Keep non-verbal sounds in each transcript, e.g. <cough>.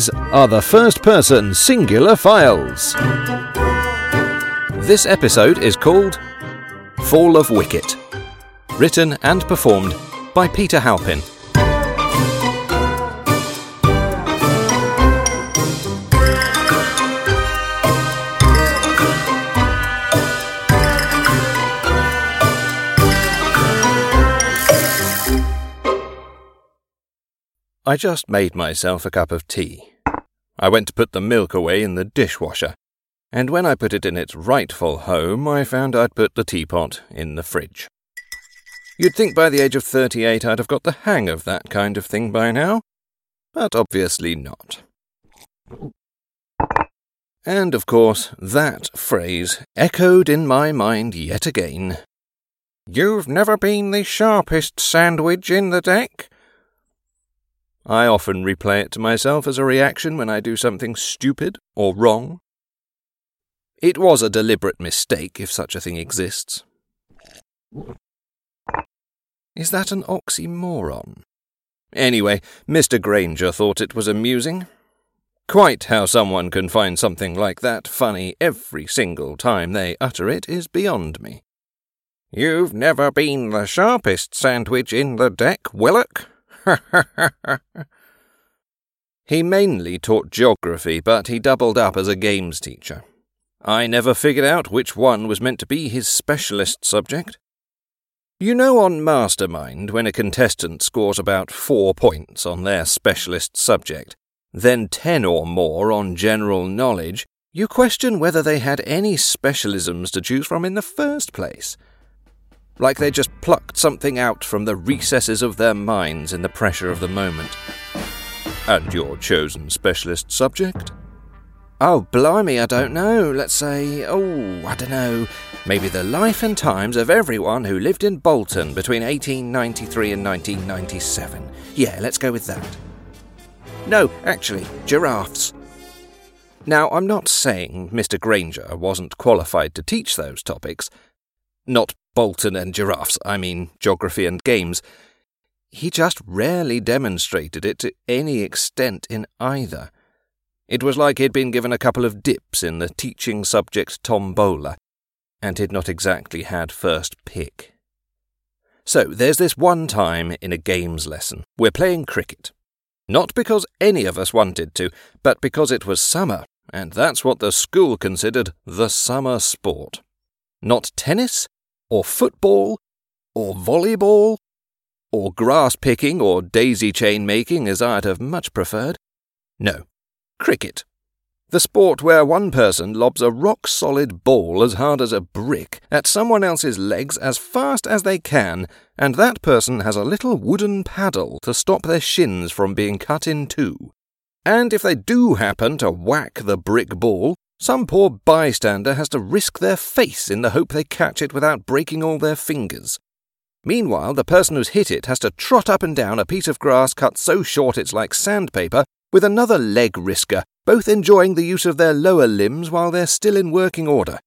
These are the first person singular files. This episode is called Fall of Wicket, written and performed by Peter Halpin. I just made myself a cup of tea. I went to put the milk away in the dishwasher, and when I put it in its rightful home, I found I'd put the teapot in the fridge. You'd think by the age of 38 I'd have got the hang of that kind of thing by now, but obviously not. And of course, that phrase echoed in my mind yet again. You've never been the sharpest sandwich in the deck? I often replay it to myself as a reaction when I do something stupid or wrong. It was a deliberate mistake, if such a thing exists. Is that an oxymoron? Anyway, Mr. Granger thought it was amusing. Quite how someone can find something like that funny every single time they utter it is beyond me. You've never been the sharpest sandwich in the deck, Willock, <laughs> he mainly taught geography, but he doubled up as a games teacher. I never figured out which one was meant to be his specialist subject. You know, on Mastermind, when a contestant scores about four points on their specialist subject, then ten or more on general knowledge, you question whether they had any specialisms to choose from in the first place like they just plucked something out from the recesses of their minds in the pressure of the moment. And your chosen specialist subject? Oh, blimey, I don't know. Let's say, oh, I don't know. Maybe the life and times of everyone who lived in Bolton between 1893 and 1997. Yeah, let's go with that. No, actually, giraffes. Now, I'm not saying Mr. Granger wasn't qualified to teach those topics. Not Bolton and giraffes, I mean geography and games. He just rarely demonstrated it to any extent in either. It was like he'd been given a couple of dips in the teaching subject tombola, and he'd not exactly had first pick. So there's this one time in a games lesson we're playing cricket. Not because any of us wanted to, but because it was summer, and that's what the school considered the summer sport. Not tennis, or football, or volleyball, or grass picking, or daisy chain making, as I'd have much preferred. No, cricket. The sport where one person lobs a rock solid ball as hard as a brick at someone else's legs as fast as they can, and that person has a little wooden paddle to stop their shins from being cut in two. And if they do happen to whack the brick ball, some poor bystander has to risk their face in the hope they catch it without breaking all their fingers. Meanwhile, the person who's hit it has to trot up and down a piece of grass cut so short it's like sandpaper with another leg risker, both enjoying the use of their lower limbs while they're still in working order.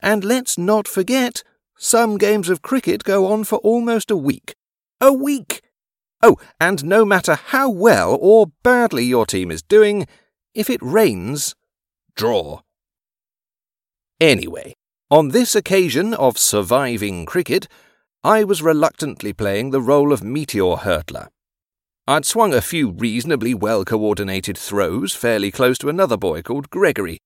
And let's not forget, some games of cricket go on for almost a week. A week! Oh, and no matter how well or badly your team is doing, if it rains, draw. Anyway, on this occasion of surviving cricket, I was reluctantly playing the role of meteor hurtler. I'd swung a few reasonably well coordinated throws fairly close to another boy called Gregory.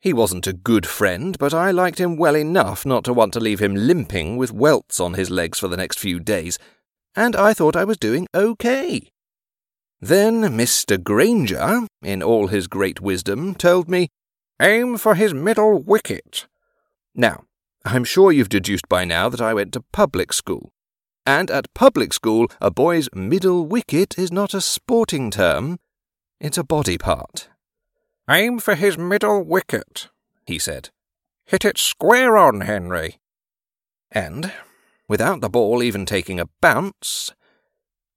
He wasn't a good friend, but I liked him well enough not to want to leave him limping with welts on his legs for the next few days, and I thought I was doing okay. Then Mr. Granger, in all his great wisdom, told me, Aim for his middle wicket. Now, I'm sure you've deduced by now that I went to public school. And at public school, a boy's middle wicket is not a sporting term, it's a body part. Aim for his middle wicket, he said. Hit it square on, Henry. And, without the ball even taking a bounce,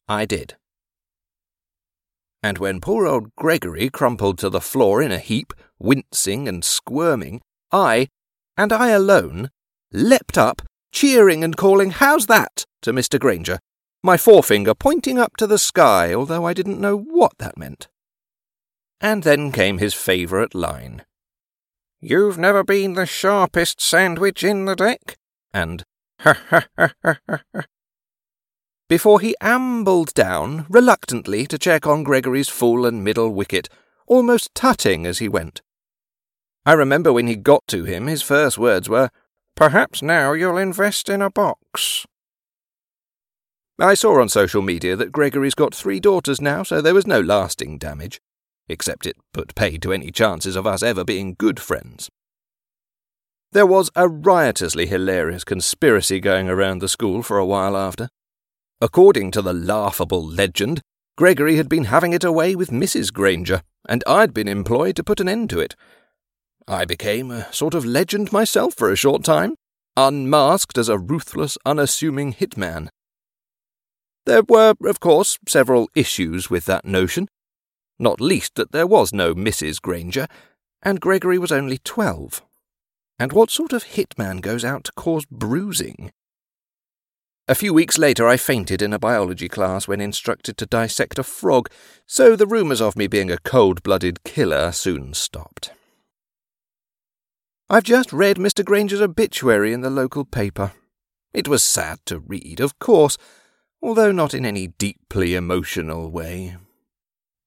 I did and when poor old Gregory crumpled to the floor in a heap, wincing and squirming, I, and I alone, leapt up, cheering and calling, How's that? to Mr. Granger, my forefinger pointing up to the sky, although I didn't know what that meant. And then came his favourite line. You've never been the sharpest sandwich in the deck? And ha ha ha ha ha. Before he ambled down, reluctantly, to check on Gregory's full and middle wicket, almost tutting as he went. I remember when he got to him, his first words were, Perhaps now you'll invest in a box. I saw on social media that Gregory's got three daughters now, so there was no lasting damage, except it put paid to any chances of us ever being good friends. There was a riotously hilarious conspiracy going around the school for a while after. According to the laughable legend, Gregory had been having it away with Mrs. Granger, and I'd been employed to put an end to it. I became a sort of legend myself for a short time, unmasked as a ruthless, unassuming hitman. There were, of course, several issues with that notion, not least that there was no Mrs. Granger, and Gregory was only twelve. And what sort of hitman goes out to cause bruising? A few weeks later, I fainted in a biology class when instructed to dissect a frog, so the rumours of me being a cold blooded killer soon stopped. I've just read Mr. Granger's obituary in the local paper. It was sad to read, of course, although not in any deeply emotional way.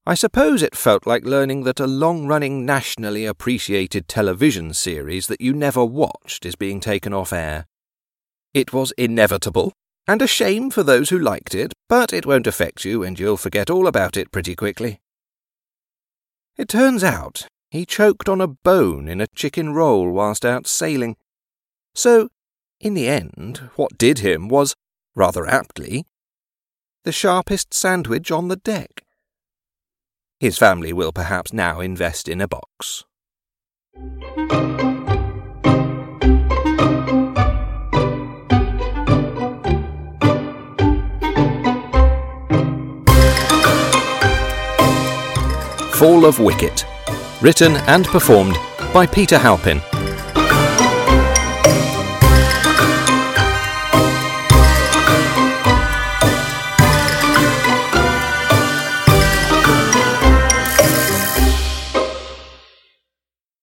I suppose it felt like learning that a long running, nationally appreciated television series that you never watched is being taken off air. It was inevitable, and a shame for those who liked it, but it won't affect you and you'll forget all about it pretty quickly. It turns out he choked on a bone in a chicken roll whilst out sailing. So, in the end, what did him was, rather aptly, the sharpest sandwich on the deck. His family will perhaps now invest in a box. Fall of Wicket Written and performed by Peter Halpin.